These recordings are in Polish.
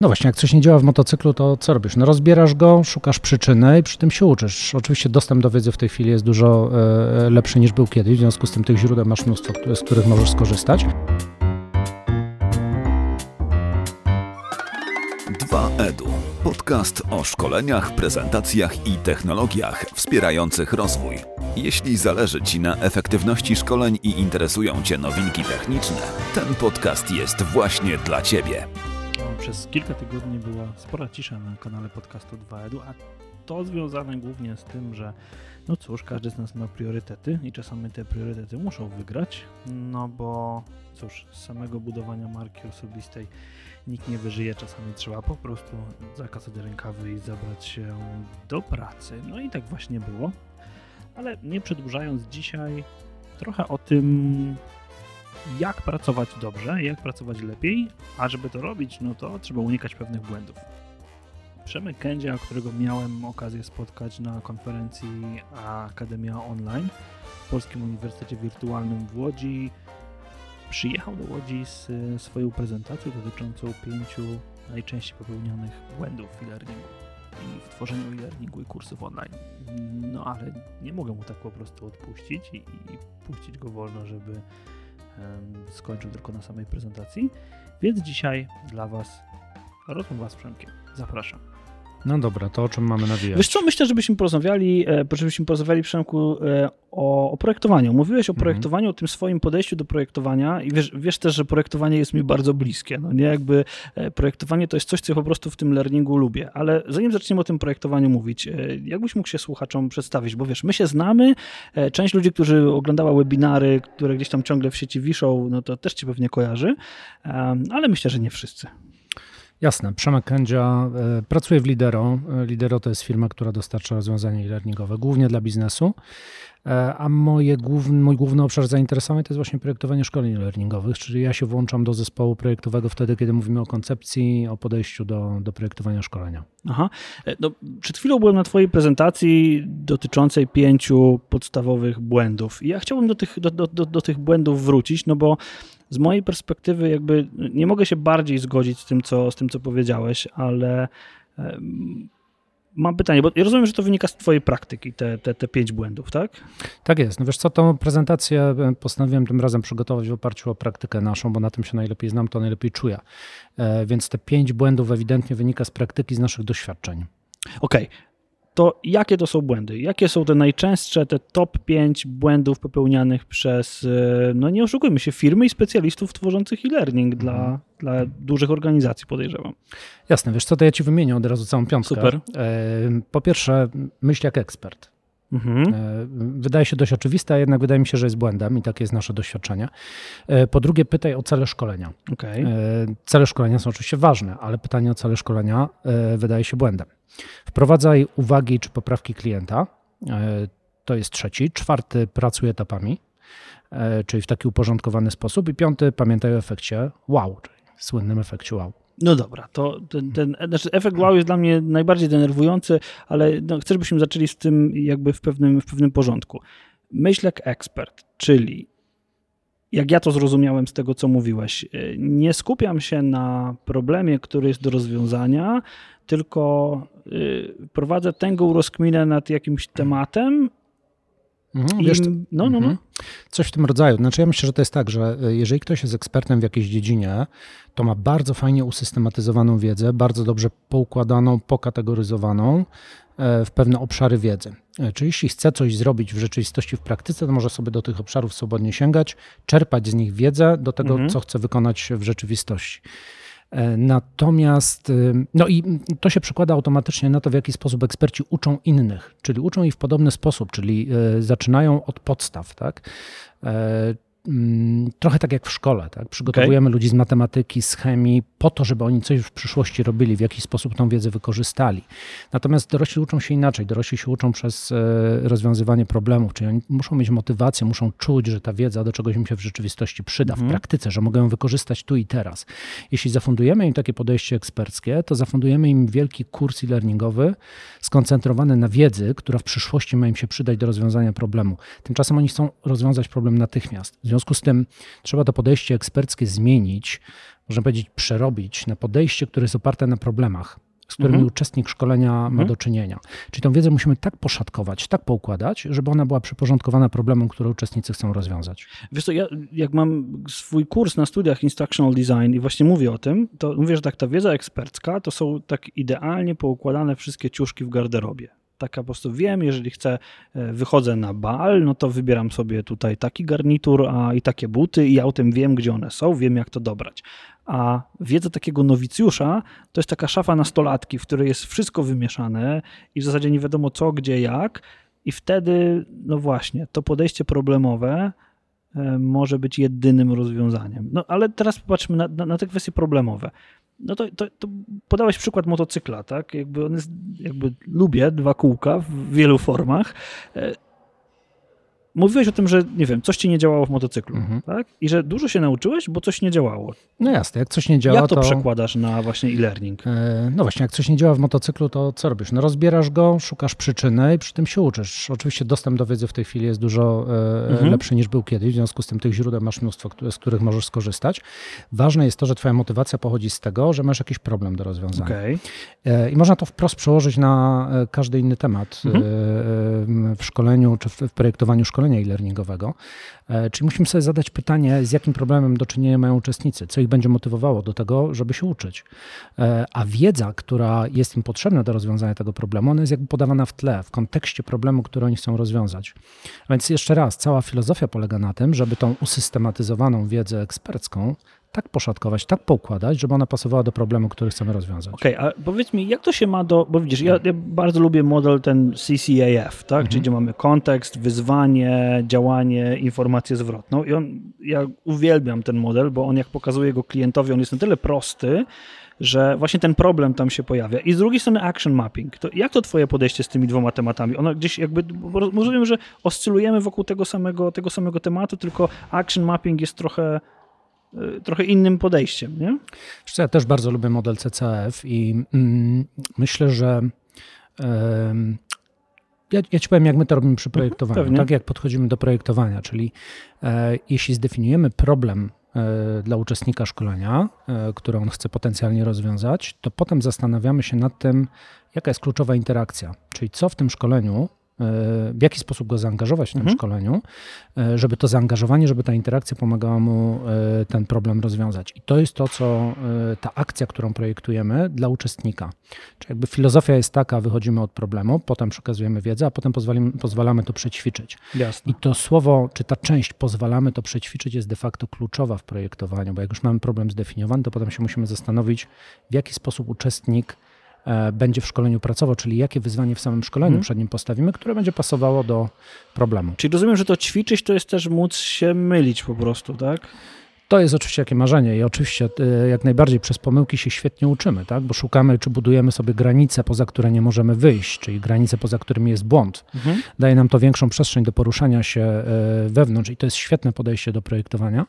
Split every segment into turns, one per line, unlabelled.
No właśnie, jak coś nie działa w motocyklu, to co robisz? No rozbierasz go, szukasz przyczyny i przy tym się uczysz. Oczywiście dostęp do wiedzy w tej chwili jest dużo e, lepszy niż był kiedyś, w związku z tym tych źródeł masz mnóstwo, z których możesz skorzystać.
2EDU. Podcast o szkoleniach, prezentacjach i technologiach wspierających rozwój. Jeśli zależy Ci na efektywności szkoleń i interesują Cię nowinki techniczne, ten podcast jest właśnie dla Ciebie.
Przez kilka tygodni była spora cisza na kanale podcastu 2EDU, a to związane głównie z tym, że no cóż, każdy z nas ma priorytety i czasami te priorytety muszą wygrać, no bo cóż, z samego budowania marki osobistej nikt nie wyżyje, czasami trzeba po prostu zakasać rękawy i zabrać się do pracy. No i tak właśnie było. Ale nie przedłużając dzisiaj, trochę o tym, jak pracować dobrze, jak pracować lepiej, a żeby to robić, no to trzeba unikać pewnych błędów. Przemek Kędzia, którego miałem okazję spotkać na konferencji Akademia Online w Polskim Uniwersytecie Wirtualnym w Łodzi, przyjechał do Łodzi z swoją prezentacją dotyczącą pięciu najczęściej popełnianych błędów w e-learningu i w tworzeniu e-learningu i kursów online. No ale nie mogę mu tak po prostu odpuścić i, i puścić go wolno, żeby skończył tylko na samej prezentacji. Więc dzisiaj dla Was rozmowa z Przemkiem. Zapraszam.
No dobra, to o czym mamy nawijać?
Wiesz co, myślę, żebyśmy porozmawiali, e, żebyśmy porozmawiali, Przemku, e, o, o projektowaniu. Mówiłeś o mhm. projektowaniu, o tym swoim podejściu do projektowania i wiesz, wiesz też, że projektowanie jest mi bardzo bliskie. No nie jakby e, projektowanie to jest coś, co ja po prostu w tym learningu lubię. Ale zanim zaczniemy o tym projektowaniu mówić, jakbyś mógł się słuchaczom przedstawić? Bo wiesz, my się znamy, część ludzi, którzy oglądała webinary, które gdzieś tam ciągle w sieci wiszą, no to też cię pewnie kojarzy, ale myślę, że nie wszyscy.
Jasne. Przemek Kędzia e, pracuje w Lidero. E, Lidero to jest firma, która dostarcza rozwiązania e-learningowe głównie dla biznesu, e, a moje główny, mój główny obszar zainteresowań to jest właśnie projektowanie szkoleń e-learningowych, czyli ja się włączam do zespołu projektowego wtedy, kiedy mówimy o koncepcji, o podejściu do, do projektowania szkolenia.
Aha. No, przed chwilą byłem na Twojej prezentacji dotyczącej pięciu podstawowych błędów. I ja chciałbym do tych, do, do, do, do tych błędów wrócić, no bo z mojej perspektywy jakby nie mogę się bardziej zgodzić z tym, co, z tym, co powiedziałeś, ale mam pytanie, bo ja rozumiem, że to wynika z twojej praktyki, te, te, te pięć błędów, tak?
Tak jest. No wiesz co, tą prezentację e, postanowiłem tym razem przygotować w oparciu o praktykę naszą, bo na tym się najlepiej znam, to najlepiej czuję. E, więc te pięć błędów ewidentnie wynika z praktyki, z naszych doświadczeń.
Okej, okay to jakie to są błędy? Jakie są te najczęstsze, te top 5 błędów popełnianych przez, e, no nie oszukujmy się, firmy i specjalistów tworzących e-learning dla, mhm. dla dużych organizacji, podejrzewam.
Jasne, wiesz co, to ja ci wymienię od razu całą piątkę.
Super. E,
po pierwsze, myśl jak ekspert. Mhm. E, wydaje się dość oczywiste, a jednak wydaje mi się, że jest błędem i takie jest nasze doświadczenie. Po drugie, pytaj o cele szkolenia.
Okay.
Cele szkolenia są oczywiście ważne, ale pytanie o cele szkolenia wydaje się błędem. Wprowadzaj uwagi czy poprawki klienta. E, to jest trzeci. Czwarty, pracuj etapami, e, czyli w taki uporządkowany sposób. I piąty, pamiętaj o efekcie wow, czyli słynnym efekcie wow.
No dobra, to ten, ten znaczy efekt wow jest dla mnie najbardziej denerwujący, ale no, chcę, żebyśmy zaczęli z tym jakby w pewnym, w pewnym porządku. Myśl jak ekspert, czyli jak ja to zrozumiałem z tego, co mówiłeś, e, nie skupiam się na problemie, który jest do rozwiązania, tylko y, prowadzę tęgą rozkminę nad jakimś tematem.
Mhm, wiesz, no, no, no. Mhm. Coś w tym rodzaju. Znaczy, ja myślę, że to jest tak, że y, jeżeli ktoś jest ekspertem w jakiejś dziedzinie, to ma bardzo fajnie usystematyzowaną wiedzę, bardzo dobrze poukładaną, pokategoryzowaną e, w pewne obszary wiedzy. E, czyli jeśli chce coś zrobić w rzeczywistości, w praktyce, to może sobie do tych obszarów swobodnie sięgać, czerpać z nich wiedzę do tego, mhm. co chce wykonać w rzeczywistości. E, natomiast, y, no i to się przekłada automatycznie na to, w jaki sposób eksperci uczą innych, czyli uczą ich w podobny sposób, czyli e, zaczynają od podstaw, tak? Mm, trochę tak jak w szkole, tak? Przygotowujemy okay. ludzi z matematyki, z chemii po to, żeby oni coś w przyszłości robili, w jakiś sposób tą wiedzę wykorzystali. Natomiast dorośli uczą się inaczej. Dorośli się uczą przez e, rozwiązywanie problemów, czyli oni muszą mieć motywację, muszą czuć, że ta wiedza do czegoś im się w rzeczywistości przyda, mm w mhm. praktyce, że mogą ją wykorzystać tu i teraz. Jeśli zafundujemy im takie podejście eksperckie, to zafundujemy im wielki kurs e-learningowy skoncentrowany na wiedzy, która w przyszłości ma im się przydać do rozwiązania problemu. Tymczasem oni chcą rozwiązać problem natychmiast. W związku z tym trzeba to podejście eksperckie zmienić, można powiedzieć przerobić na podejście, które jest oparte na problemach z którymi mhm. uczestnik szkolenia ma mhm. do czynienia. Czyli tą wiedzę musimy tak poszatkować, tak poukładać, żeby ona była przyporządkowana problemom, które uczestnicy chcą rozwiązać.
Wiesz co, ja jak mam swój kurs na studiach Instructional Design i właśnie mówię o tym, to mówię, że tak ta wiedza ekspercka to są tak idealnie poukładane wszystkie ciuszki w garderobie. Taka po prostu wiem, jeżeli chcę, e, wychodzę na bal, no to wybieram sobie tutaj taki garnitur a i takie buty i ja o tym wiem, gdzie one są, wiem jak to dobrać. A wiedza takiego nowicjusza to jest taka szafa nastolatki, w której jest wszystko wymieszane i w zasadzie nie wiadomo co, gdzie, jak. I wtedy, no właśnie, to podejście problemowe e, może być jedynym rozwiązaniem. No ale teraz popatrzmy na, na, na te kwestie problemowe. No to, to, to, podałeś przykład motocykla, tak? Jakby on jest, jakby lubię dwa kółka w wielu formach. Mówiłeś o tym, że nie wiem, coś ci nie działało w motocyklu, mhm. tak? I że dużo się nauczyłeś, bo coś nie działało.
No jasne, jak coś nie działa,
jak to, to... przekładasz na właśnie e-learning?
E, no właśnie, jak coś nie działa w motocyklu, to co robisz? No rozbierasz go, szukasz przyczyny i przy tym się uczysz. Oczywiście dostęp do wiedzy w tej chwili jest dużo e, mhm. lepszy niż był kiedyś, w związku z tym tych źródeł masz mnóstwo, z których możesz skorzystać. Ważne jest to, że twoja motywacja pochodzi z tego, że masz jakiś problem do rozwiązania. Okay. E, I można to wprost przełożyć na każdy inny temat mhm. w szkoleniu czy w projektowaniu szkolenia e-learning treningowego. E, czyli musimy sobie zadać pytanie, z jakim problemem do czynienia mają uczestnicy, co ich będzie motywowało do tego, żeby się uczyć. E, a wiedza, która jest im potrzebna do rozwiązania tego problemu, ona jest jakby podawana w tle, w kontekście problemu, który oni chcą rozwiązać. Więc jeszcze raz, cała filozofia polega na tym, żeby tą usystematyzowaną wiedzę ekspercką tak poszatkować, tak poukładać, żeby ona pasowała do problemu, który chcemy rozwiązać.
Okej, okay, a powiedz mi, jak to się ma do, bo widzisz, ja, ja bardzo lubię model ten CCAF, tak, mhm. czyli gdzie mamy kontekst, wyzwanie, działanie, informację zwrotną i on, ja uwielbiam ten model, bo on jak pokazuje go klientowi, on jest na tyle prosty, że właśnie ten problem tam się pojawia. I z drugiej strony action mapping. To jak to twoje podejście z tymi dwoma tematami? Ono gdzieś jakby, rozumiem, że oscylujemy wokół tego samego, tego samego tematu, tylko action mapping jest trochę trochę innym podejściem. Nie?
Ja też bardzo lubię model CCF i mm, myślę, że ja, ja, ci powiem, jak my to robimy przy mhm, projektowaniu. Pewnie. Tak jak podchodzimy do projektowania, czyli e, jeśli zdefiniujemy problem e, dla uczestnika szkolenia, e, który on chce potencjalnie rozwiązać, to potem zastanawiamy się nad tym, jaka jest kluczowa interakcja, czyli co w tym szkoleniu w jaki sposób go zaangażować w tym mhm. szkoleniu, e, żeby to zaangażowanie, żeby ta interakcja pomagała mu e, ten problem rozwiązać. I to jest to, co e, ta akcja, którą projektujemy dla uczestnika. Czyli jakby filozofia jest taka, wychodzimy od problemu, potem przekazujemy wiedzę, a potem pozwalimy, pozwalamy to przećwiczyć.
Jasne.
I to słowo, czy ta część pozwalamy to przećwiczyć jest de facto kluczowa w projektowaniu, bo jak już mamy problem zdefiniowany, to potem się musimy zastanowić, w jaki sposób uczestnik E, będzie w szkoleniu pracował, czyli jakie wyzwanie w samym szkoleniu hmm. przed nim postawimy, które będzie pasowało do problemu.
Czyli rozumiem, że to ćwiczyć to jest też móc się mylić po prostu, tak?
To jest oczywiście jakie marzenie i oczywiście e, jak najbardziej przez pomyłki się świetnie uczymy, tak? bo szukamy, czy budujemy sobie granice, poza które nie możemy wyjść, czyli granice, poza którymi jest błąd. Mhm. Daje nam to większą przestrzeń do poruszania się e, wewnątrz i to jest świetne podejście do projektowania.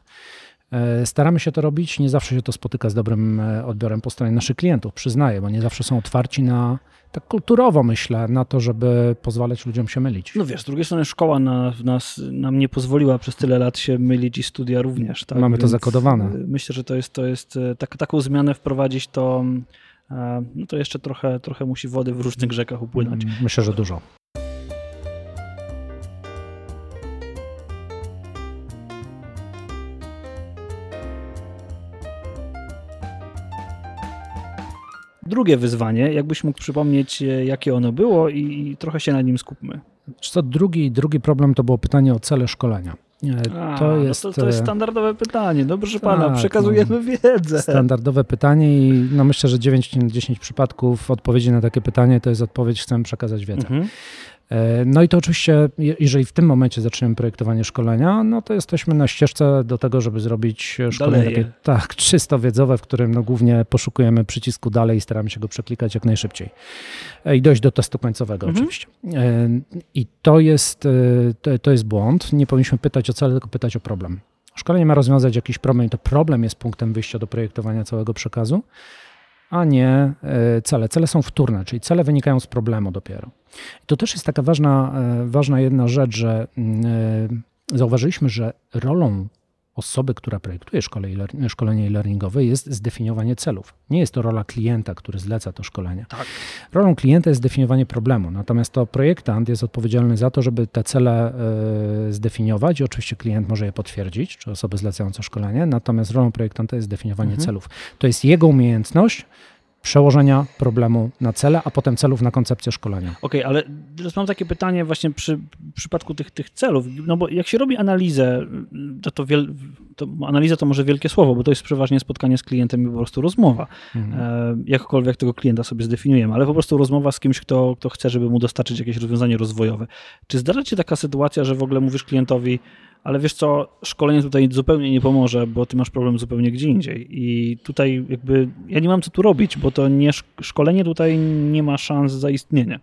E, staramy się to robić, nie zawsze się to spotyka z dobrym e, odbiorem po stronie naszych klientów, przyznaję, bo nie zawsze są otwarci na, tak kulturowo myślę, na to, żeby pozwalać ludziom się mylić.
No wiesz, z drugiej strony szkoła na, nas, nam nie pozwoliła przez tyle lat się mylić i studia również. Tak?
Mamy Więc to zakodowane.
Myślę, że to jest, to jest tak, taką zmianę wprowadzić, to, no to jeszcze trochę, trochę musi wody w różnych rzekach upłynąć.
Myślę, że dużo.
Drugie wyzwanie, jakbyś mógł przypomnieć, e, jakie ono było i, trochę się na nim skupmy.
Co drugi, drugi problem to było pytanie o cele szkolenia.
E, A, to, jest, no to, to, jest e, standardowe pytanie. Proszę tak, pana, przekazujemy no, wiedzę.
Standardowe pytanie i no myślę, że 9 10 przypadków odpowiedzi na takie pytanie to jest odpowiedź, chcemy przekazać wiedzę. Mhm. E, no i to oczywiście, jeżeli w tym momencie zaczniemy projektowanie szkolenia, no to jesteśmy na ścieżce do tego, żeby zrobić szkolenie takie, tak, czysto wiedzowe, w którym no głównie poszukujemy przycisku dalej i staramy się go przeklikać jak najszybciej. E, I dojść do testu końcowego mhm. oczywiście. E, I to jest, to, jest błąd. Nie powinniśmy pytać o cel, tylko pytać o problem. Szkolenie ma rozwiązać jakiś problem i to problem jest punktem wyjścia do projektowania całego przekazu a nie e, cele. Cele są wtórne, czyli cele wynikają z problemu dopiero. To też jest taka ważna, e, ważna jedna rzecz, że mm, e, zauważyliśmy, że rolą osoby, która projektuje szkolenie e-learningowe, jest zdefiniowanie celów. Nie jest to rola klienta, który zleca to szkolenie. Tak. Rolą klienta jest zdefiniowanie problemu, natomiast to projektant jest odpowiedzialny za to, żeby te cele e, zdefiniować i oczywiście klient może je potwierdzić, czy osoby zlecające szkolenie, natomiast rolą projektanta jest zdefiniowanie mhm. celów. To jest jego umiejętność, przełożenia problemu na cele, a potem celów na koncepcję szkolenia.
Okej, okay, ale teraz mam takie pytanie właśnie przy przypadku tych, tych celów, no bo jak się robi analizę, to, to, wiel, to analiza to może wielkie słowo, bo to jest przeważnie spotkanie z klientem i po prostu rozmowa. Mhm. E, jakkolwiek tego klienta sobie zdefiniujemy, ale po prostu rozmowa z kimś, kto, kto chce, żeby mu dostarczyć jakieś rozwiązanie rozwojowe. Czy zdarza się taka sytuacja, że w ogóle mówisz klientowi, ale wiesz co, szkolenie tutaj zupełnie nie pomoże, bo ty masz problem zupełnie gdzie indziej. I tutaj jakby ja nie mam co tu robić, bo to nie szkolenie tutaj nie ma szans zaistnienia.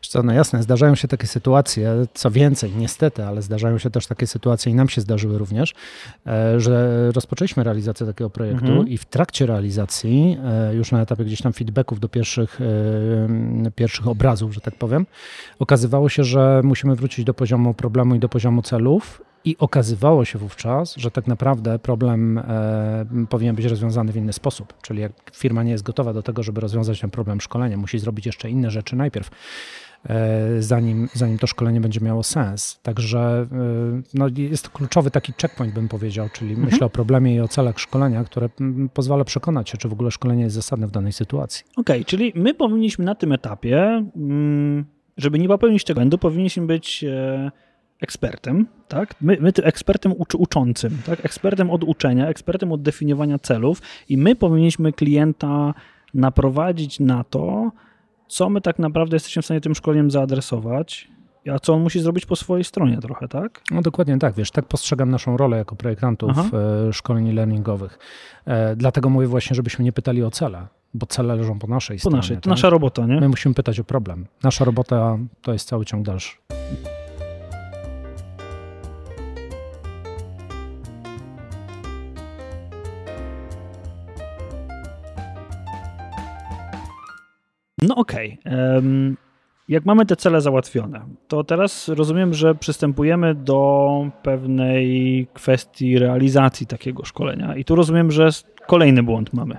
Co, no jasne, zdarzają się takie sytuacje, co więcej, niestety, ale zdarzają się też takie sytuacje i nam się zdarzyły również, e, że rozpoczęliśmy realizację takiego projektu mhm. i w trakcie realizacji, e, już na etapie gdzieś tam feedbacków do pierwszych, e, pierwszych obrazów, że tak powiem, okazywało się, że musimy wrócić do poziomu problemu i do poziomu celów i okazywało się wówczas, że tak naprawdę problem e, powinien być rozwiązany w inny sposób. Czyli jak firma nie jest gotowa do tego, żeby rozwiązać ten problem szkolenia, musi zrobić jeszcze inne rzeczy najpierw, e, zanim, zanim to szkolenie będzie miało sens. Także e, no, jest to kluczowy taki checkpoint, bym powiedział, czyli mhm. myślę o problemie i o celach szkolenia, które pozwala przekonać się, czy w ogóle szkolenie jest zasadne w danej sytuacji.
Okej, okay, czyli my powinniśmy na tym etapie, mm, żeby nie popełnić tego błędu, powinniśmy być e, ekspertem, tak? My, my tym ekspertem uczy, uczącym, tak? Ekspertem od uczenia, ekspertem od definiowania celów i my powinniśmy klienta naprowadzić na to, co my tak naprawdę jesteśmy w stanie tym szkoleniem zaadresować, a co on musi zrobić po swojej stronie trochę, tak?
No dokładnie tak, wiesz, tak postrzegam naszą rolę jako projektantów Aha. E, szkoleń learningowych. E, dlatego mówię właśnie, żebyśmy nie pytali o cele, bo cele leżą po naszej po stronie.
Naszej,
to
tak? nasza robota, nie?
My musimy pytać o problem. Nasza robota to jest cały ciąg dalszy.
No okej. Okay. Jak mamy te cele załatwione, to teraz rozumiem, że przystępujemy do pewnej kwestii realizacji takiego szkolenia. I tu rozumiem, że kolejny błąd mamy.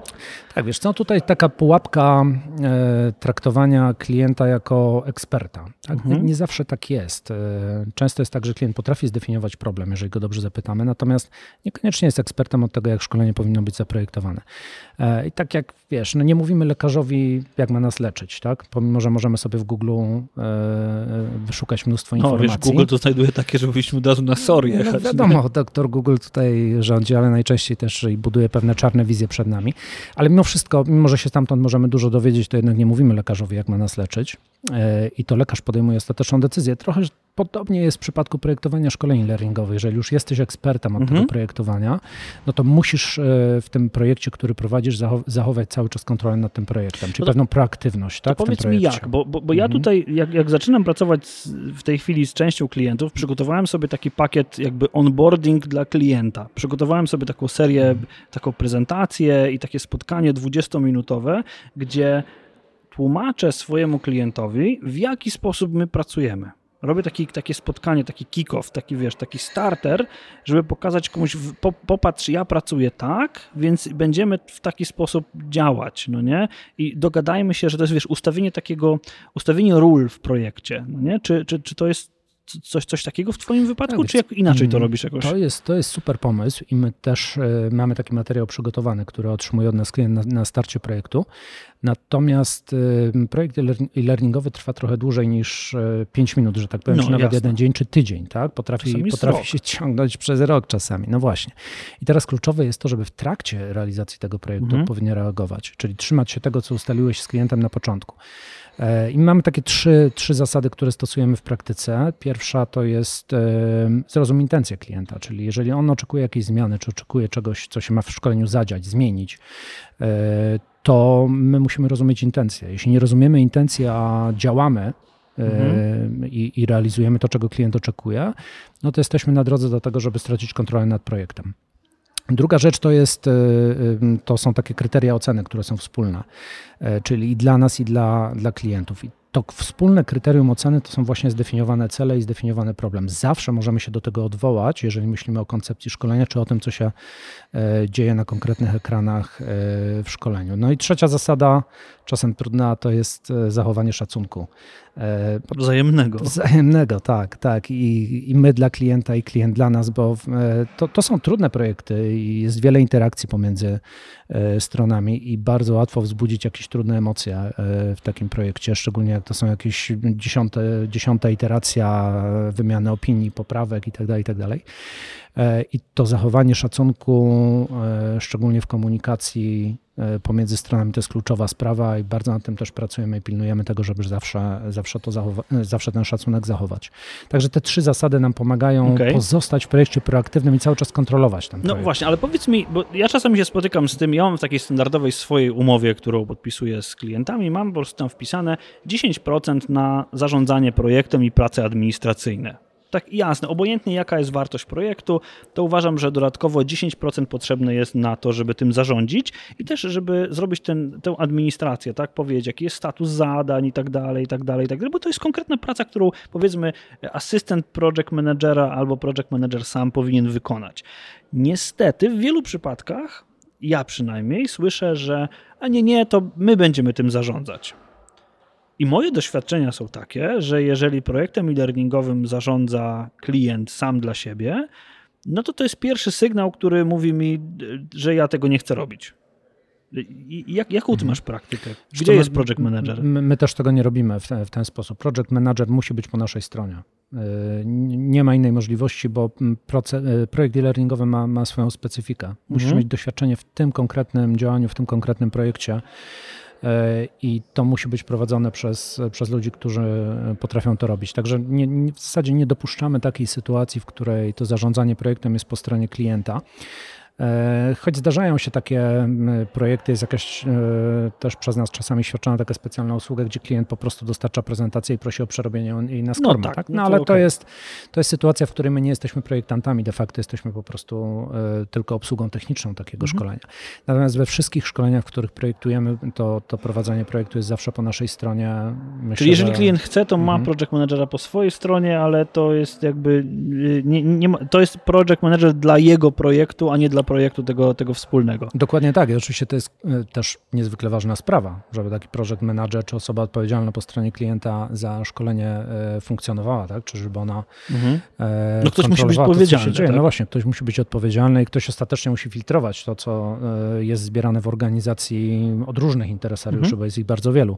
Tak, wiesz co, tutaj taka pułapka e, traktowania klienta jako eksperta. Tak? Mhm. Nie zawsze tak jest. E, często jest tak, że klient potrafi zdefiniować problem, jeżeli go dobrze zapytamy, natomiast niekoniecznie jest ekspertem od tego, jak szkolenie powinno być zaprojektowane. E, I tak jak wiesz, no nie mówimy lekarzowi, jak ma nas leczyć, tak? Pomimo, że możemy sobie w Google e, wyszukać mnóstwo no, informacji.
Wiesz, Google to znajduje takie, żebyśmy od razu na SOR jechać. No,
wiadomo, doktor Google tutaj rządzi, ale najczęściej też i buduje pewne czarne wizje przed nami. Ale mimo wszystko, mimo że się stamtąd możemy dużo dowiedzieć, to jednak nie mówimy lekarzowi, jak ma nas leczyć. E, I to lekarz podejmuje ostateczną decyzję. Trochę Podobnie jest w przypadku projektowania szkoleń learningowych. Jeżeli już jesteś ekspertem od mhm. tego projektowania, no to musisz e, w tym projekcie, który prowadzisz, zachować cały czas kontrolę nad tym projektem, czyli no to, pewną proaktywność. Tak,
powiedz mi jak, bo, bo, bo ja mhm. tutaj, jak, jak zaczynam pracować w tej chwili z częścią klientów, przygotowałem sobie taki pakiet jakby onboarding dla klienta. Przygotowałem sobie taką serię, mhm. taką prezentację i takie spotkanie 20-minutowe, gdzie tłumaczę swojemu klientowi, w jaki sposób my pracujemy. Robię taki, takie spotkanie, taki kick-off, taki wiesz, taki starter, żeby pokazać komuś, po, popatrz, ja pracuję tak, więc będziemy w taki sposób działać, no nie? I dogadajmy się, że to jest, wiesz, ustawienie takiego, ustawienie ról w projekcie, no nie? Czy, czy, czy to jest coś, coś takiego w Twoim wypadku, tak, czy jak inaczej to mm, robisz jakoś?
To jest, to jest super pomysł i my też e, mamy taki materiał przygotowany, który otrzymuje od nas klient na, na starcie projektu. Natomiast e, projekt e-learningowy trwa trochę dłużej niż 5 e, minut, że tak powiem, no, czy nawet jasne. jeden dzień, czy tydzień, tak? Potrafi, potrafi się ciągnąć przez rok czasami. No właśnie. I teraz kluczowe jest to, żeby w trakcie realizacji tego projektu mhm. odpowiednio reagować, czyli trzymać się tego, co ustaliłeś z klientem na początku. I mamy takie trzy, trzy zasady, które stosujemy w praktyce. Pierwsza to jest zrozum intencję klienta, czyli jeżeli on oczekuje jakiejś zmiany, czy oczekuje czegoś, co się ma w szkoleniu zadziać, zmienić, e, to my musimy rozumieć intencję. Jeśli nie rozumiemy intencji, a działamy, mhm. i, i, realizujemy to, czego klient oczekuje, no to jesteśmy na drodze do tego, żeby stracić kontrolę nad projektem. Druga rzecz to, jest, e, to są takie kryteria oceny, które są wspólne, e, czyli i dla nas, i dla, dla klientów. I to wspólne kryterium oceny to są właśnie zdefiniowane cele i zdefiniowany problem. Zawsze możemy się do tego odwołać, jeżeli myślimy o koncepcji szkolenia, czy o tym, co się e, dzieje na konkretnych ekranach e, w szkoleniu. No i trzecia zasada, czasem trudna, to jest e, zachowanie szacunku.
Wzajemnego.
Wzajemnego, tak, tak. I, I my dla klienta, i klient dla nas, bo to, to są trudne projekty i jest wiele interakcji pomiędzy stronami i bardzo łatwo wzbudzić jakieś trudne emocje w takim projekcie, szczególnie jak to są jakieś dziesiąte, dziesiąta iteracja wymiany opinii, poprawek itd., tak itd. Tak e, I to zachowanie szacunku, e, szczególnie w komunikacji e, pomiędzy stronami, to jest kluczowa sprawa i bardzo nad tym też pracujemy i pilnujemy tego, żeby zawsze, zawsze, to zachowa- zawsze ten szacunek zachować. Także te trzy zasady nam pomagają okay. pozostać w projekcie proaktywnym i cały czas kontrolować ten no projekt.
No właśnie, ale powiedz mi, bo ja czasami się spotykam z tym, ja mam w takiej standardowej swojej umowie, którą podpisuję z klientami, mam po prostu tam wpisane 10% na zarządzanie projektem i prace administracyjne tak jasne, obojętnie jaka jest wartość projektu, to uważam, że dodatkowo 10% potrzebne jest na to, żeby tym zarządzić i też, żeby zrobić ten, tę administrację, tak, powiedzieć, jaki jest status zadań i tak dalej, i tak dalej, i tak dalej, bo to jest konkretna praca, którą powiedzmy asystent project managera albo project manager sam powinien wykonać. Niestety w wielu przypadkach, ja przynajmniej, słyszę, że a nie, nie, to my będziemy tym zarządzać. I moje doświadczenia są takie, że jeżeli projektem e-learningowym zarządza klient sam dla siebie, no to to jest pierwszy sygnał, który mówi mi, że ja tego nie chcę robić. Jak, jaką ty mhm. masz praktykę? Gdzie jest project manager?
My, my, też tego nie robimy w ten, w ten, sposób. Project manager musi być po naszej stronie. Y, nie ma innej możliwości, bo proces, y, projekt e-learningowy ma, ma swoją specyfikę. Musisz mhm. mieć doświadczenie w tym konkretnym działaniu, w tym konkretnym projekcie. E, i to musi być prowadzone przez, przez ludzi, którzy potrafią to robić. Także nie, nie, w zasadzie nie dopuszczamy takiej sytuacji, w której to zarządzanie projektem jest po stronie klienta. E, choć zdarzają się takie projekty, jest jakaś e, też przez nas czasami świadczona taka specjalna usługa, gdzie klient po prostu dostarcza prezentację i prosi o przerobienie jej na Scrum. No, tak, tak? No, no ale to, okay. jest, to jest sytuacja, w której my nie jesteśmy projektantami, de facto jesteśmy po prostu e, tylko obsługą techniczną takiego mhm. szkolenia. Natomiast we wszystkich szkoleniach, w których projektujemy, to, to prowadzenie projektu jest zawsze po naszej stronie.
Myślę, Czyli jeżeli że... klient chce, to ma mhm. project managera po swojej stronie, ale to jest jakby nie, nie ma, to jest project manager dla jego projektu, a nie dla projektu tego, tego wspólnego.
Dokładnie tak. I oczywiście to jest e, też niezwykle ważna sprawa, żeby taki project manager czy osoba odpowiedzialna po stronie klienta za szkolenie e, funkcjonowała, tak? Czy żeby ona mhm.
E, no ktoś musi być odpowiedzialny.
To, tak? No właśnie, ktoś musi być odpowiedzialny i ktoś ostatecznie musi filtrować to, co jest zbierane w organizacji od różnych interesariuszy, mhm. bo jest ich bardzo wielu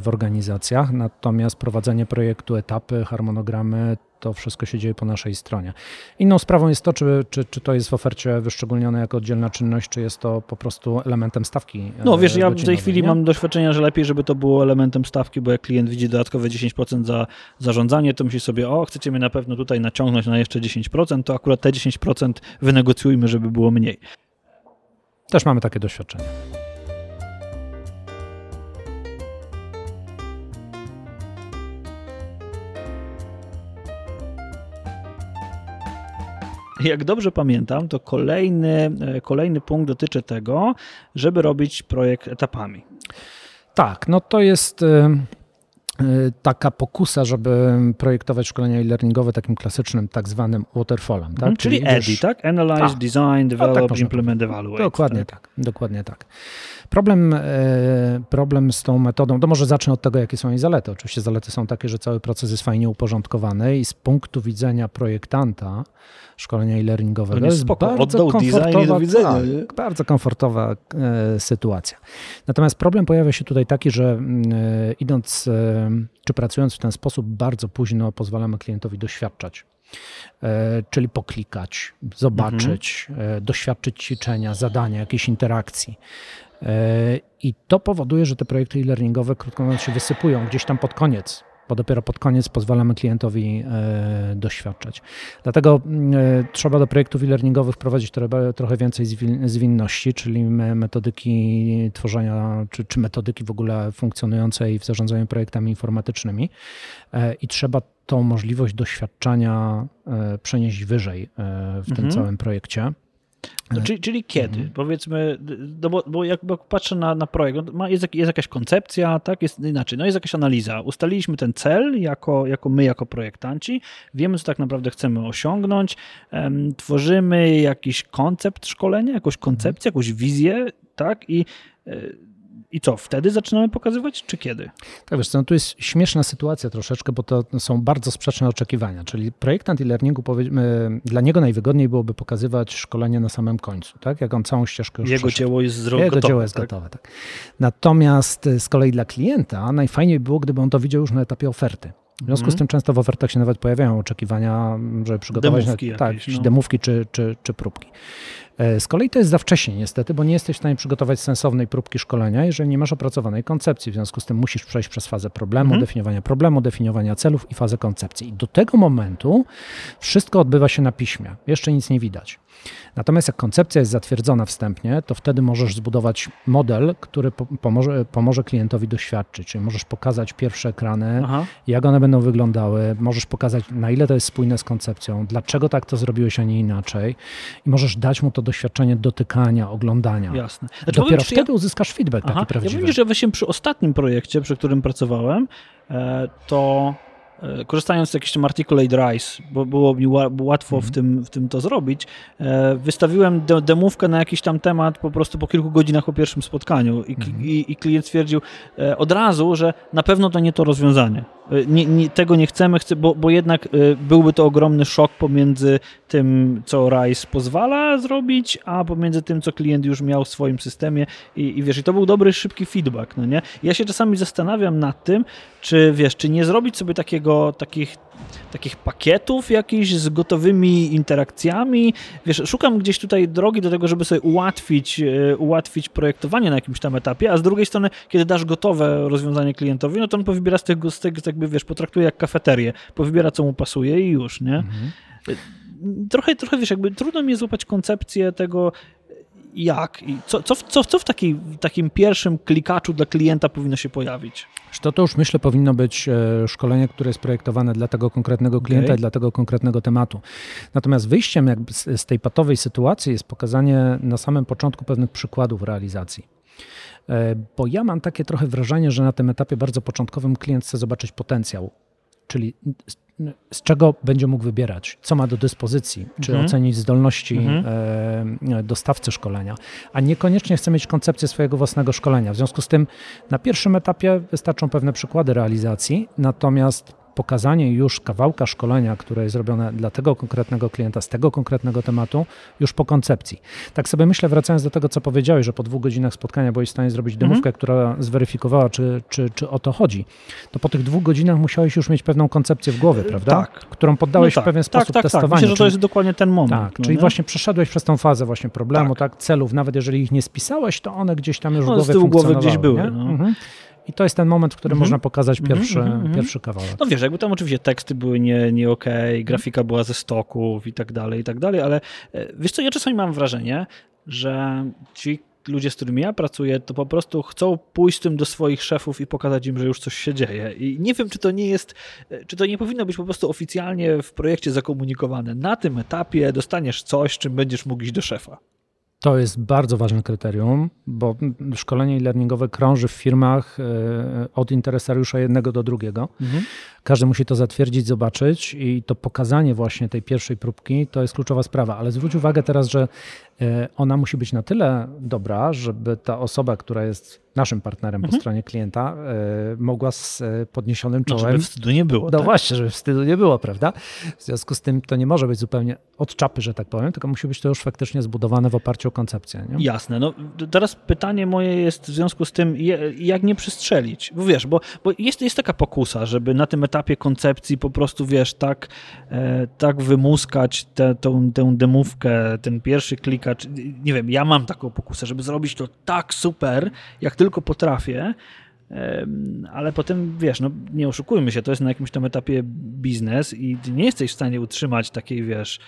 w organizacjach. Natomiast prowadzenie projektu, etapy, harmonogramy, to wszystko się dzieje po naszej stronie. Inną sprawą jest to, czy, czy, czy to jest w ofercie wyszczególnione jako oddzielna czynność, czy jest to po prostu elementem stawki.
No wiesz, ja w tej chwili nie? mam doświadczenia, że lepiej, żeby to było elementem stawki, bo jak klient widzi dodatkowe 10% za zarządzanie, to myśli sobie, o, chcecie mnie na pewno tutaj naciągnąć na jeszcze 10%, to akurat te 10% wynegocjujmy, żeby było mniej.
Też mamy takie doświadczenie.
Jak dobrze pamiętam, to kolejny, e, kolejny punkt dotyczy tego, żeby robić projekt etapami.
Tak, no to jest e, e, taka pokusa, żeby projektować szkolenia e-learningowe takim klasycznym, tak zwanym waterfallem. Tak?
Mhm, czyli, czyli EDI, tak? Analyze, A, Design, tak Develop, tak Implement, Evaluate.
Dokładnie tak? tak, dokładnie tak. Problem, problem z tą metodą, to może zacznę od tego, jakie są jej zalety. Oczywiście zalety są takie, że cały proces jest fajnie uporządkowany i z punktu widzenia projektanta szkolenia e-learningowego.
To jest, spoko, bardzo komfortowa, widzenia,
tak, bardzo komfortowa e, sytuacja. Natomiast problem pojawia się tutaj taki, że mm, e, idąc e, czy pracując w ten sposób, bardzo późno pozwalamy klientowi doświadczać. Czyli poklikać, zobaczyć, mhm. doświadczyć ćwiczenia, zadania, jakiejś interakcji. I to powoduje, że te projekty e-learningowe, krótko mówiąc, się wysypują gdzieś tam pod koniec bo dopiero pod koniec pozwalamy klientowi e, doświadczać. Dlatego e, trzeba do projektów e-learningowych wprowadzić trochę, więcej zwinności, czyli metodyki tworzenia, czy, czy metodyki w ogóle funkcjonującej w zarządzaniu projektami informatycznymi e, i trzeba tą możliwość doświadczania przenieść wyżej w tym mhm. całym projekcie.
No, czyli, czyli kiedy? Mhm. Powiedzmy, no bo, bo jak patrzę na, na projekt, no ma, jest, jest jakaś koncepcja, tak? Jest inaczej, no jest jakaś analiza. Ustaliliśmy ten cel jako, jako my, jako projektanci, wiemy, co tak naprawdę chcemy osiągnąć, um, tworzymy jakiś koncept szkolenia, jakąś koncepcję, jakąś wizję, tak? I y, i co, wtedy zaczynamy pokazywać, czy kiedy?
Tak, wiesz co, no tu jest śmieszna sytuacja troszeczkę, bo to są bardzo sprzeczne oczekiwania, czyli projektant e-learningu, dla niego najwygodniej byłoby pokazywać szkolenie na samym końcu, tak? Jak on całą ścieżkę już
Jego dzieło jest
zrobione. Jego
gotowe,
dzieło jest tak? gotowe, tak. Natomiast z kolei dla klienta najfajniej było, gdyby on to widział już na etapie oferty. W związku z mhm. tym często w ofertach się nawet pojawiają oczekiwania, żeby przygotować
demówki
na, tak, no. demówki czy, czy, czy próbki. E, z kolei to jest za wcześnie niestety, bo nie jesteś w stanie przygotować sensownej próbki szkolenia, jeżeli nie masz opracowanej koncepcji. W związku z tym musisz przejść przez fazę problemu, mhm. definiowania problemu, definiowania celów i fazę koncepcji. I do tego momentu wszystko odbywa się na piśmie. Jeszcze nic nie widać. Natomiast jak koncepcja jest zatwierdzona wstępnie, to wtedy możesz zbudować model, który pomoże, pomoże klientowi doświadczyć. Czyli możesz pokazać pierwsze ekrany, Aha. jak one będą wyglądały, możesz pokazać, na ile to jest spójne z koncepcją, dlaczego tak to zrobiłeś, a nie inaczej. I możesz dać mu to doświadczenie dotykania, oglądania.
Jasne.
Znaczy, Dopiero wtedy ja... uzyskasz feedback Aha. taki prawdziwy.
Ja wiem, że właśnie przy ostatnim projekcie, przy którym pracowałem, e, to E, korzystając z jakiś tam Articulate Rise, bo było mi łatwo w, mhm. tym, w tym to zrobić, e, wystawiłem demówkę na jakiś tam temat po prostu po kilku godzinach po pierwszym spotkaniu i, mhm. i, i klient stwierdził od razu, że na pewno to nie to rozwiązanie. Nie, nie, tego nie chcemy, chcę, bo, bo jednak byłby to ogromny szok pomiędzy tym, co RISE pozwala zrobić, a pomiędzy tym, co klient już miał w swoim systemie i, i wiesz, i to był dobry, szybki feedback, no nie? Ja się czasami zastanawiam nad tym, czy wiesz, czy nie zrobić sobie takiego, takich, takich pakietów jakichś z gotowymi interakcjami. Wiesz, szukam gdzieś tutaj drogi do tego, żeby sobie ułatwić, e, ułatwić projektowanie na jakimś tam etapie, a z drugiej strony, kiedy dasz gotowe rozwiązanie klientowi, no to on powybiera z tego, z tego jakby, wiesz, potraktuje jak kafeterię, powybiera co mu pasuje i już, nie? Mhm. Trochę, trochę, wiesz, jakby trudno mi złapać koncepcję tego, jak i co, co, co, co w taki, takim pierwszym klikaczu dla klienta powinno się pojawić?
To, to już myślę powinno być e, szkolenie, które jest projektowane dla tego konkretnego klienta okay. i dla tego konkretnego tematu. Natomiast wyjściem jakby z, z tej patowej sytuacji jest pokazanie na samym początku pewnych przykładów realizacji. E, bo ja mam takie trochę wrażenie, że na tym etapie bardzo początkowym klient chce zobaczyć potencjał, czyli z czego będzie mógł wybierać, co ma do dyspozycji, czy mhm. ocenić zdolności mhm. E, dostawcy szkolenia, a niekoniecznie chce mieć koncepcję swojego własnego szkolenia. W związku z tym na pierwszym etapie wystarczą pewne przykłady realizacji, natomiast pokazanie już kawałka szkolenia, które jest robione dla tego konkretnego klienta, z tego konkretnego tematu, już po koncepcji. Tak sobie myślę, wracając do tego, co powiedziałeś, że po dwóch godzinach spotkania byłeś w stanie zrobić demówkę, mhm. która zweryfikowała, czy, czy, czy o to chodzi, to po tych dwóch godzinach musiałeś już mieć pewną koncepcję w głowie, prawda? Tak. Którą poddałeś no tak. w pewien tak, sposób
tak,
testowania.
Tak. Myślę, że to jest dokładnie ten moment. Tak,
no czyli nie? właśnie przeszedłeś przez tą fazę właśnie problemu, tak. tak, celów, nawet jeżeli ich nie spisałeś, to one gdzieś tam już no, w głowie z tyłu głowy
gdzieś były. No. Mhm.
I to jest ten moment, w którym mhm. można pokazać mhm, pierwszy, mm -hmm. pierwszy kawałek.
No wiesz, jakby tam oczywiście teksty były nie, nie okej, okay, grafika była ze stoków i tak dalej, i tak dalej, ale e, wiesz co, ja czasami mam wrażenie, że ci ludzie, z którymi ja pracuję, to po prostu chcą pójść z tym do swoich szefów i pokazać im, że już coś się dzieje. I nie wiem, czy to nie jest, e, czy to nie powinno być po prostu oficjalnie w projekcie zakomunikowane. Na tym etapie dostaniesz coś, czym będziesz mógł iść do szefa.
To jest bardzo ważne kryterium, bo szkolenie e-learningowe krąży w firmach e, od interesariusza jednego do drugiego. Mhm. Każdy musi to zatwierdzić, zobaczyć i to pokazanie właśnie tej pierwszej próbki to jest kluczowa sprawa. Ale zwróć uwagę teraz, że ona musi być na tyle dobra, żeby ta osoba, która jest naszym partnerem mhm. po stronie klienta, e, mogła z e, podniesionym czołem. No,
żeby wstydu nie było.
No tak? właśnie, żeby wstydu nie było, prawda? W związku z tym to nie może być zupełnie od czapy, że tak powiem, tylko musi być to już faktycznie zbudowane w oparciu o koncepcję. Nie?
Jasne. No, teraz pytanie moje jest w związku z tym, jak nie przestrzelić. Bo wiesz, bo, bo jest, jest taka pokusa, żeby na tym etapie koncepcji po prostu, wiesz, tak, e, tak wymuskać tę, tę, demówkę, ten pierwszy klikacz. Nie wiem, ja mam taką pokusę, żeby zrobić to tak super, jak tylko potrafię, ale potem wiesz, no nie oszukujmy się, to jest na jakimś tam etapie biznes i ty nie jesteś w stanie utrzymać takiej, wiesz,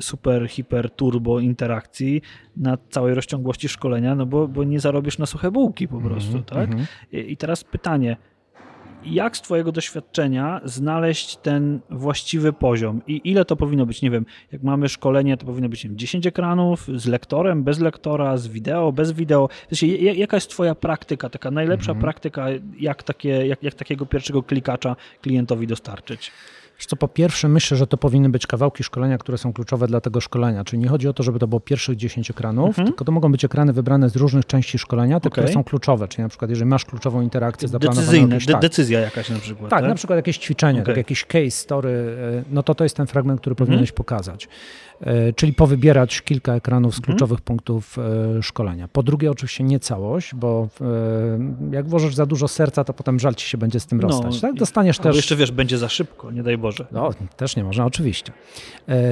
super, hiper, turbo interakcji na całej rozciągłości szkolenia, no bo, bo nie zarobisz na suche bułki po prostu, mm -hmm, tak? Mm -hmm. I teraz pytanie, jak z Twojego doświadczenia znaleźć ten właściwy poziom i ile to powinno być? Nie wiem, jak mamy szkolenie, to powinno być wiem, 10 ekranów z lektorem, bez lektora, z wideo, bez wideo. Znaczy, jaka jest Twoja praktyka, taka najlepsza mhm. praktyka, jak, takie, jak, jak takiego pierwszego klikacza klientowi dostarczyć?
Co po pierwsze myślę, że to powinny być kawałki szkolenia, które są kluczowe dla tego szkolenia. Czyli nie chodzi o to, żeby to było pierwszych 10 ekranów, mhm. tylko to mogą być ekrany wybrane z różnych części szkolenia, te, okay. które są kluczowe. Czyli na przykład, jeżeli masz kluczową interakcję zaplanowaną.
Jakieś, de tak, decyzja jakaś na przykład.
Tak, tak, na przykład jakieś ćwiczenie, okay. tak, jakiś case, story, e, no to to jest ten fragment, który mhm. powinieneś pokazać. E, czyli powybierać kilka ekranów z mhm. kluczowych mhm. punktów e, szkolenia. Po drugie, oczywiście nie całość, bo jak włożysz za dużo serca, to potem żal ci się będzie z tym no, rozstać. Tak?
Dostaniesz też. jeszcze wiesz, będzie za szybko, nie daj Boże.
No, też nie można, oczywiście.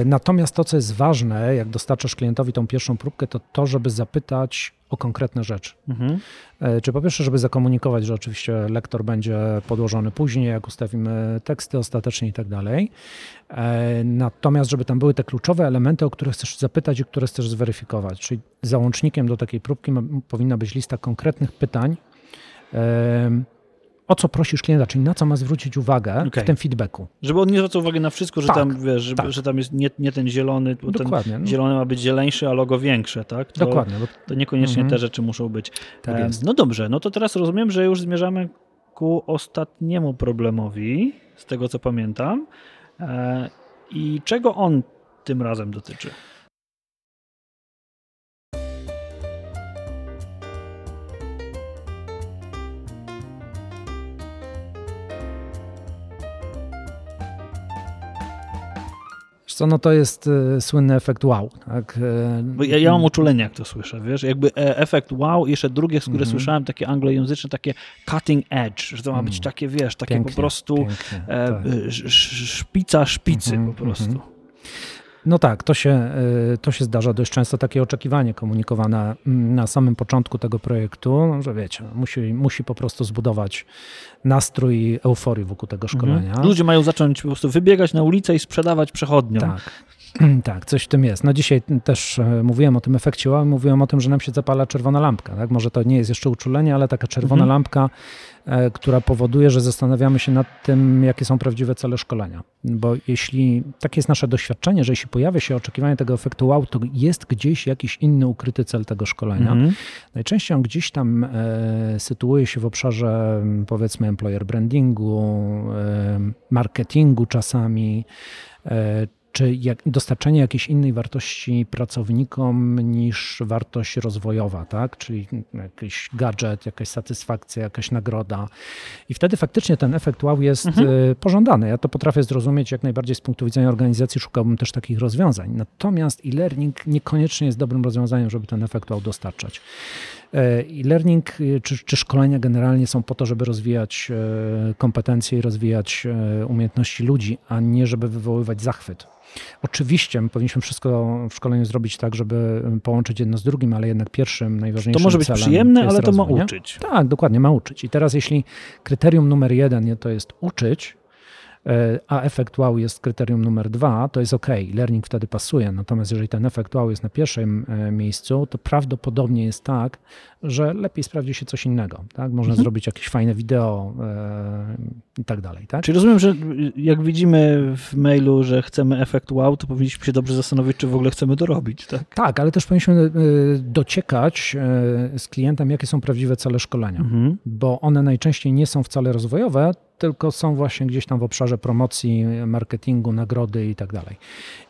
Natomiast to, co jest ważne, jak dostarczasz klientowi tą pierwszą próbkę, to to, żeby zapytać o konkretne rzeczy. Mhm. E, czy po pierwsze, żeby zakomunikować, że oczywiście lektor będzie podłożony później, jak ustawimy teksty ostatecznie i tak dalej. E, natomiast, żeby tam były te kluczowe elementy, o które chcesz zapytać i które chcesz zweryfikować. Czyli załącznikiem do takiej próbki powinna być lista konkretnych pytań o co prosisz klienta, czyli na co ma zwrócić uwagę okay. w tym feedbacku.
Żeby on nie zwracał uwagi na wszystko, że tak, tam wiesz, że, tak. że tam jest nie, nie ten zielony, Dokładnie, ten no. zielony ma być zieleńszy, a logo większe, tak?
To, Dokładnie. Bo...
To niekoniecznie -hmm. te rzeczy muszą być. Tak e, no dobrze, no to teraz rozumiem, że już zmierzamy ku ostatniemu problemowi, z tego co pamiętam. E, I czego on tym razem dotyczy?
Co, no to jest y, słynny efekt wow. Tak?
Bo ja, ja mam uczulenie, jak to słyszę, wiesz, jakby e, efekt wow jeszcze drugie, z które mm -hmm. słyszałem, takie anglojęzyczne, takie cutting edge, że to ma być mm. takie, wiesz, takie pięknie, po prostu pięknie, e, tak. szpica szpicy mm -hmm, po prostu. Mm -hmm.
No tak, to się, y, to się zdarza dość często takie oczekiwanie komunikowane mm, na samym początku tego projektu, że wiecie, musi, musi po prostu zbudować nastrój i euforię wokół tego mhm. szkolenia. Mhm.
Ludzie mają zacząć po prostu wybiegać na ulicę i sprzedawać przechodniom.
Tak. Tak, coś w tym jest. No dzisiaj też e, mówiłem o tym efekcie wow, mówiłem o tym, że nam się zapala czerwona lampka. Tak? Może to nie jest jeszcze uczulenie, ale taka czerwona mhm. lampka, e, która powoduje, że zastanawiamy się nad tym, jakie są prawdziwe cele szkolenia. Bo jeśli, takie jest nasze doświadczenie, że jeśli pojawia się oczekiwanie tego efektu wow, to jest gdzieś jakiś inny ukryty cel tego szkolenia. Mhm. Najczęściej on gdzieś tam e, sytuuje się w obszarze powiedzmy employer brandingu, e, marketingu czasami, e, czy jak, dostarczenie jakiejś innej wartości pracownikom niż wartość rozwojowa, tak? czyli jakiś gadżet, jakaś satysfakcja, jakaś nagroda. I wtedy faktycznie ten efekt wow jest mhm. Y, pożądany. Ja to potrafię zrozumieć jak najbardziej z punktu widzenia organizacji, szukałbym też takich rozwiązań. Natomiast e-learning niekoniecznie jest dobrym rozwiązaniem, żeby ten efekt wow dostarczać. E, e-learning y, czy, czy szkolenia generalnie są po to, żeby rozwijać e, kompetencje i rozwijać e, umiejętności ludzi, a nie żeby wywoływać zachwyt. Oczywiście powinniśmy wszystko w szkoleniu zrobić tak, żeby połączyć jedno z drugim, ale jednak pierwszym, najważniejszym
To może być przyjemne, ale to ma uczyć.
Tak, dokładnie, ma uczyć. I teraz jeśli kryterium numer jeden to jest uczyć, E, a efekt wow jest kryterium numer dwa, to jest ok, learning wtedy pasuje. Natomiast jeżeli ten efekt wow jest na pierwszym e, miejscu, to prawdopodobnie jest tak, że lepiej sprawdzi się coś innego. Tak? Można mhm. zrobić jakieś fajne wideo e, i tak dalej. Tak?
Czyli rozumiem, że jak widzimy w mailu, że chcemy efekt wow, to powinniśmy się dobrze zastanowić, czy w ogóle chcemy to robić. Tak,
tak ale też powinniśmy dociekać z klientem, jakie są prawdziwe cele szkolenia, mhm. bo one najczęściej nie są wcale rozwojowe, tylko są właśnie gdzieś tam w obszarze promocji, marketingu, nagrody i tak dalej.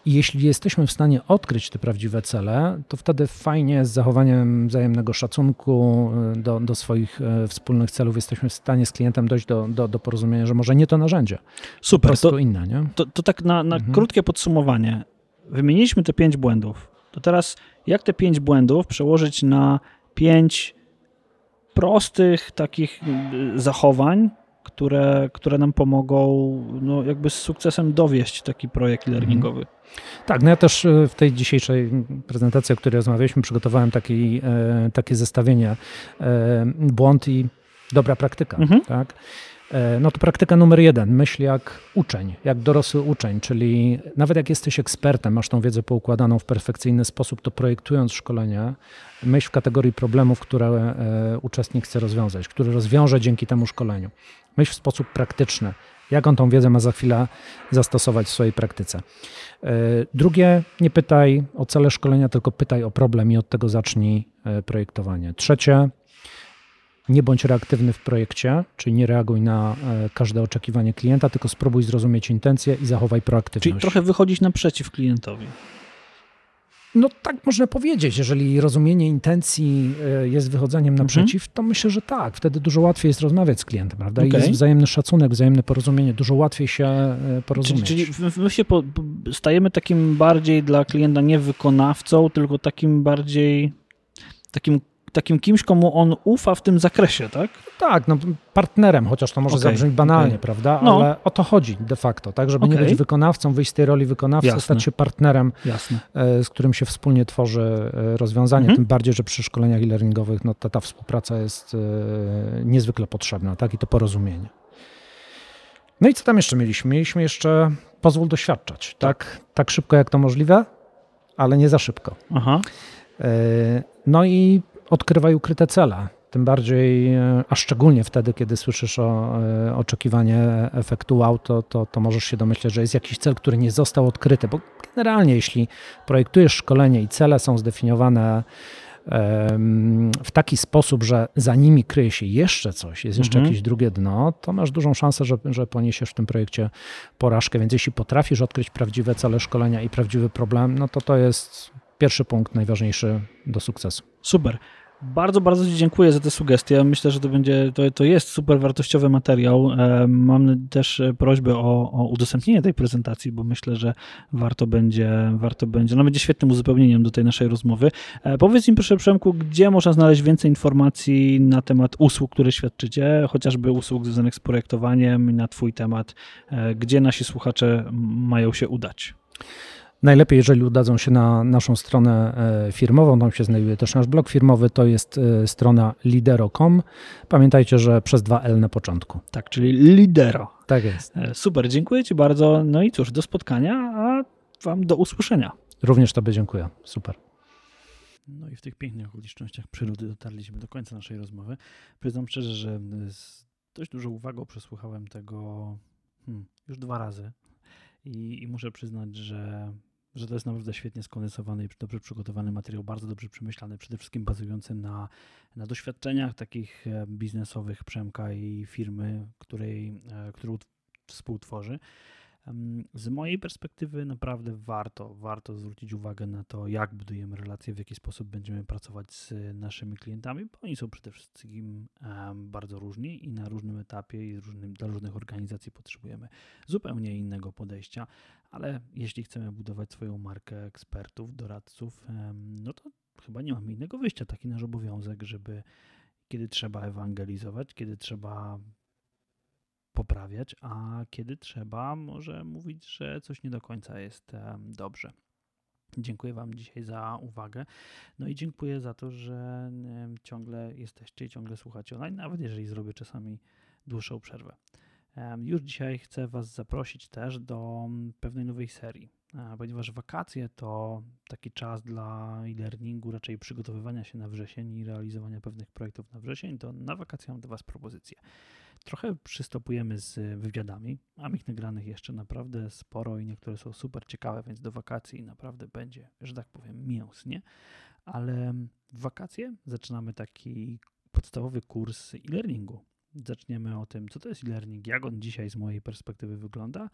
I jeśli jesteśmy w stanie odkryć te prawdziwe cele, to wtedy fajnie z zachowaniem wzajemnego szacunku e, do, do swoich e, wspólnych celów jesteśmy w stanie z klientem dojść do, do, do porozumienia, że może nie to narzędzie, Super, to, inne. Nie?
To, to tak na, na mhm. krótkie podsumowanie. Wymieniliśmy te pięć błędów. To teraz jak te pięć błędów przełożyć na pięć prostych takich zachowań, które, które nam pomogą no, jakby z sukcesem dowieść taki projekt learningowy.
Tak, no ja też e, w tej dzisiejszej prezentacji, o której rozmawialiśmy, przygotowałem taki, e, takie zestawienie e, błąd i dobra praktyka. Mhm. Tak? E, no to praktyka numer jeden. Myśl jak uczeń, jak dorosły uczeń, czyli nawet jak jesteś ekspertem, masz tą wiedzę poukładaną w perfekcyjny sposób, to projektując szkolenie, myśl w kategorii problemów, które e, uczestnik chce rozwiązać, który rozwiąże dzięki temu szkoleniu. Myśl w sposób praktyczny, jak on tą wiedzę ma za chwilę zastosować w swojej praktyce. E, drugie, nie pytaj o cele szkolenia, tylko pytaj o problem i od tego zacznij projektowanie. Trzecie, nie bądź reaktywny w projekcie, czyli nie reaguj na e, każde oczekiwanie klienta, tylko spróbuj zrozumieć intencje i zachowaj proaktywność.
Czyli trochę wychodzić naprzeciw klientowi.
No tak można powiedzieć. Jeżeli rozumienie intencji e, jest wychodzeniem mhm. naprzeciw, mhm. to myślę, że tak. Wtedy dużo łatwiej jest rozmawiać z klientem, prawda? Okay. I jest wzajemny szacunek, wzajemne porozumienie. Dużo łatwiej się e, porozumieć.
Czyli, czyli my się po, stajemy takim bardziej dla klienta nie wykonawcą, tylko takim bardziej takim takim kimś, komu on ufa w tym zakresie, tak?
Tak, no partnerem, chociaż to może okay, zabrzmi banalnie, okay. prawda? No. Ale o to chodzi de facto, tak? Żeby okay. nie być wykonawcą, wyjść z tej roli wykonawcy, Jasne. stać się partnerem, Jasne. E, z którym się wspólnie tworzy e, rozwiązanie. Mhm. Tym bardziej, że przy szkoleniach e-learningowych no, ta, ta współpraca jest e, niezwykle potrzebna, tak? I to porozumienie. No i co tam jeszcze mieliśmy? Mieliśmy jeszcze pozwól doświadczać, tak? Tak, tak szybko jak to możliwe, ale nie za szybko. Aha. No i odkrywaj ukryte cele. Tym bardziej, e, a szczególnie wtedy, kiedy słyszysz o e, oczekiwanie efektu wow, to, to, to możesz się domyśleć, że jest jakiś cel, który nie został odkryty, bo generalnie jeśli projektujesz szkolenie i cele są zdefiniowane w taki sposób, że za nimi kryje się jeszcze coś, jest jeszcze mhm. jakieś drugie dno, to masz dużą szansę, że, że poniesiesz w tym projekcie porażkę. Więc jeśli potrafisz odkryć prawdziwe cele szkolenia i prawdziwy problem, no to to jest pierwszy punkt najważniejszy do sukcesu.
Super. Bardzo, bardzo Ci dziękuję za te sugestie. Myślę, że to będzie, to, to jest super wartościowy materiał. E, mam też prośbę o, o udostępnienie tej prezentacji, bo myślę, że warto będzie, warto będzie, no będzie świetnym uzupełnieniem do tej naszej rozmowy. E, powiedz mi proszę Przemku, gdzie można znaleźć więcej informacji na temat usług, które świadczycie, chociażby usług związanych z projektowaniem na Twój temat, e, gdzie nasi słuchacze mają się udać?
Najlepiej, jeżeli udadzą się na naszą stronę e, firmową, tam się znajduje też nasz blog firmowy, to jest e, strona lidero.com. Pamiętajcie, że przez dwa L na początku.
Tak, czyli lidero.
Tak jest.
E, super, dziękuję Ci bardzo. No i cóż, do spotkania, a Wam do usłyszenia.
Również Tobie dziękuję. Super.
No i w tych pięknych okolicznościach przyrody dotarliśmy do końca naszej rozmowy. Przyznam szczerze, że z dość dużą uwagą przesłuchałem tego hmm, już dwa razy. I, I, muszę przyznać, że że to jest naprawdę świetnie skondensowany i dobrze przygotowany materiał, bardzo dobrze przemyślany, przede wszystkim bazujący na, na doświadczeniach takich e, biznesowych Przemka i firmy, której, e, którą współtworzy. Z mojej perspektywy naprawdę warto, warto zwrócić uwagę na to, jak budujemy relacje, w jaki sposób będziemy pracować z naszymi klientami, bo oni są przede wszystkim bardzo różni i na różnym etapie i różnym, dla różnych organizacji potrzebujemy zupełnie innego podejścia, ale jeśli chcemy budować swoją markę ekspertów, doradców, no to chyba nie mamy innego wyjścia. Taki nasz obowiązek, żeby kiedy trzeba ewangelizować, kiedy trzeba poprawiać, a kiedy trzeba, może mówić, że coś nie do końca jest dobrze. Dziękuję Wam dzisiaj za uwagę. No i dziękuję za to, że ciągle jesteście i ciągle słuchacie online, nawet jeżeli zrobię czasami dłuższą przerwę. Już dzisiaj chcę Was zaprosić też do pewnej nowej serii, ponieważ wakacje to taki czas dla e-learningu, raczej przygotowywania się na wrzesień i realizowania pewnych projektów na wrzesień, to na wakacje mam do Was propozycję. Trochę przystopujemy z wywiadami. Mam ich nagranych jeszcze naprawdę sporo i niektóre są super ciekawe, więc do wakacji naprawdę będzie, że tak powiem, mięsnie. Ale w wakacje zaczynamy taki podstawowy kurs e-learningu. Zaczniemy o tym, co to jest e-learning, jak on dzisiaj z mojej perspektywy wygląda,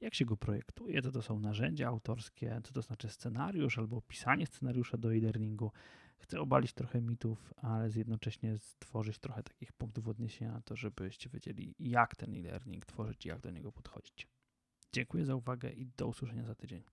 jak się go projektuje, co to są narzędzia autorskie, co to znaczy scenariusz albo pisanie scenariusza do e-learningu, Chcę obalić trochę mitów, ale jednocześnie stworzyć trochę takich punktów odniesienia na to, żebyście wiedzieli, jak ten e-learning tworzyć i jak do niego podchodzić. Dziękuję za uwagę i do usłyszenia za tydzień.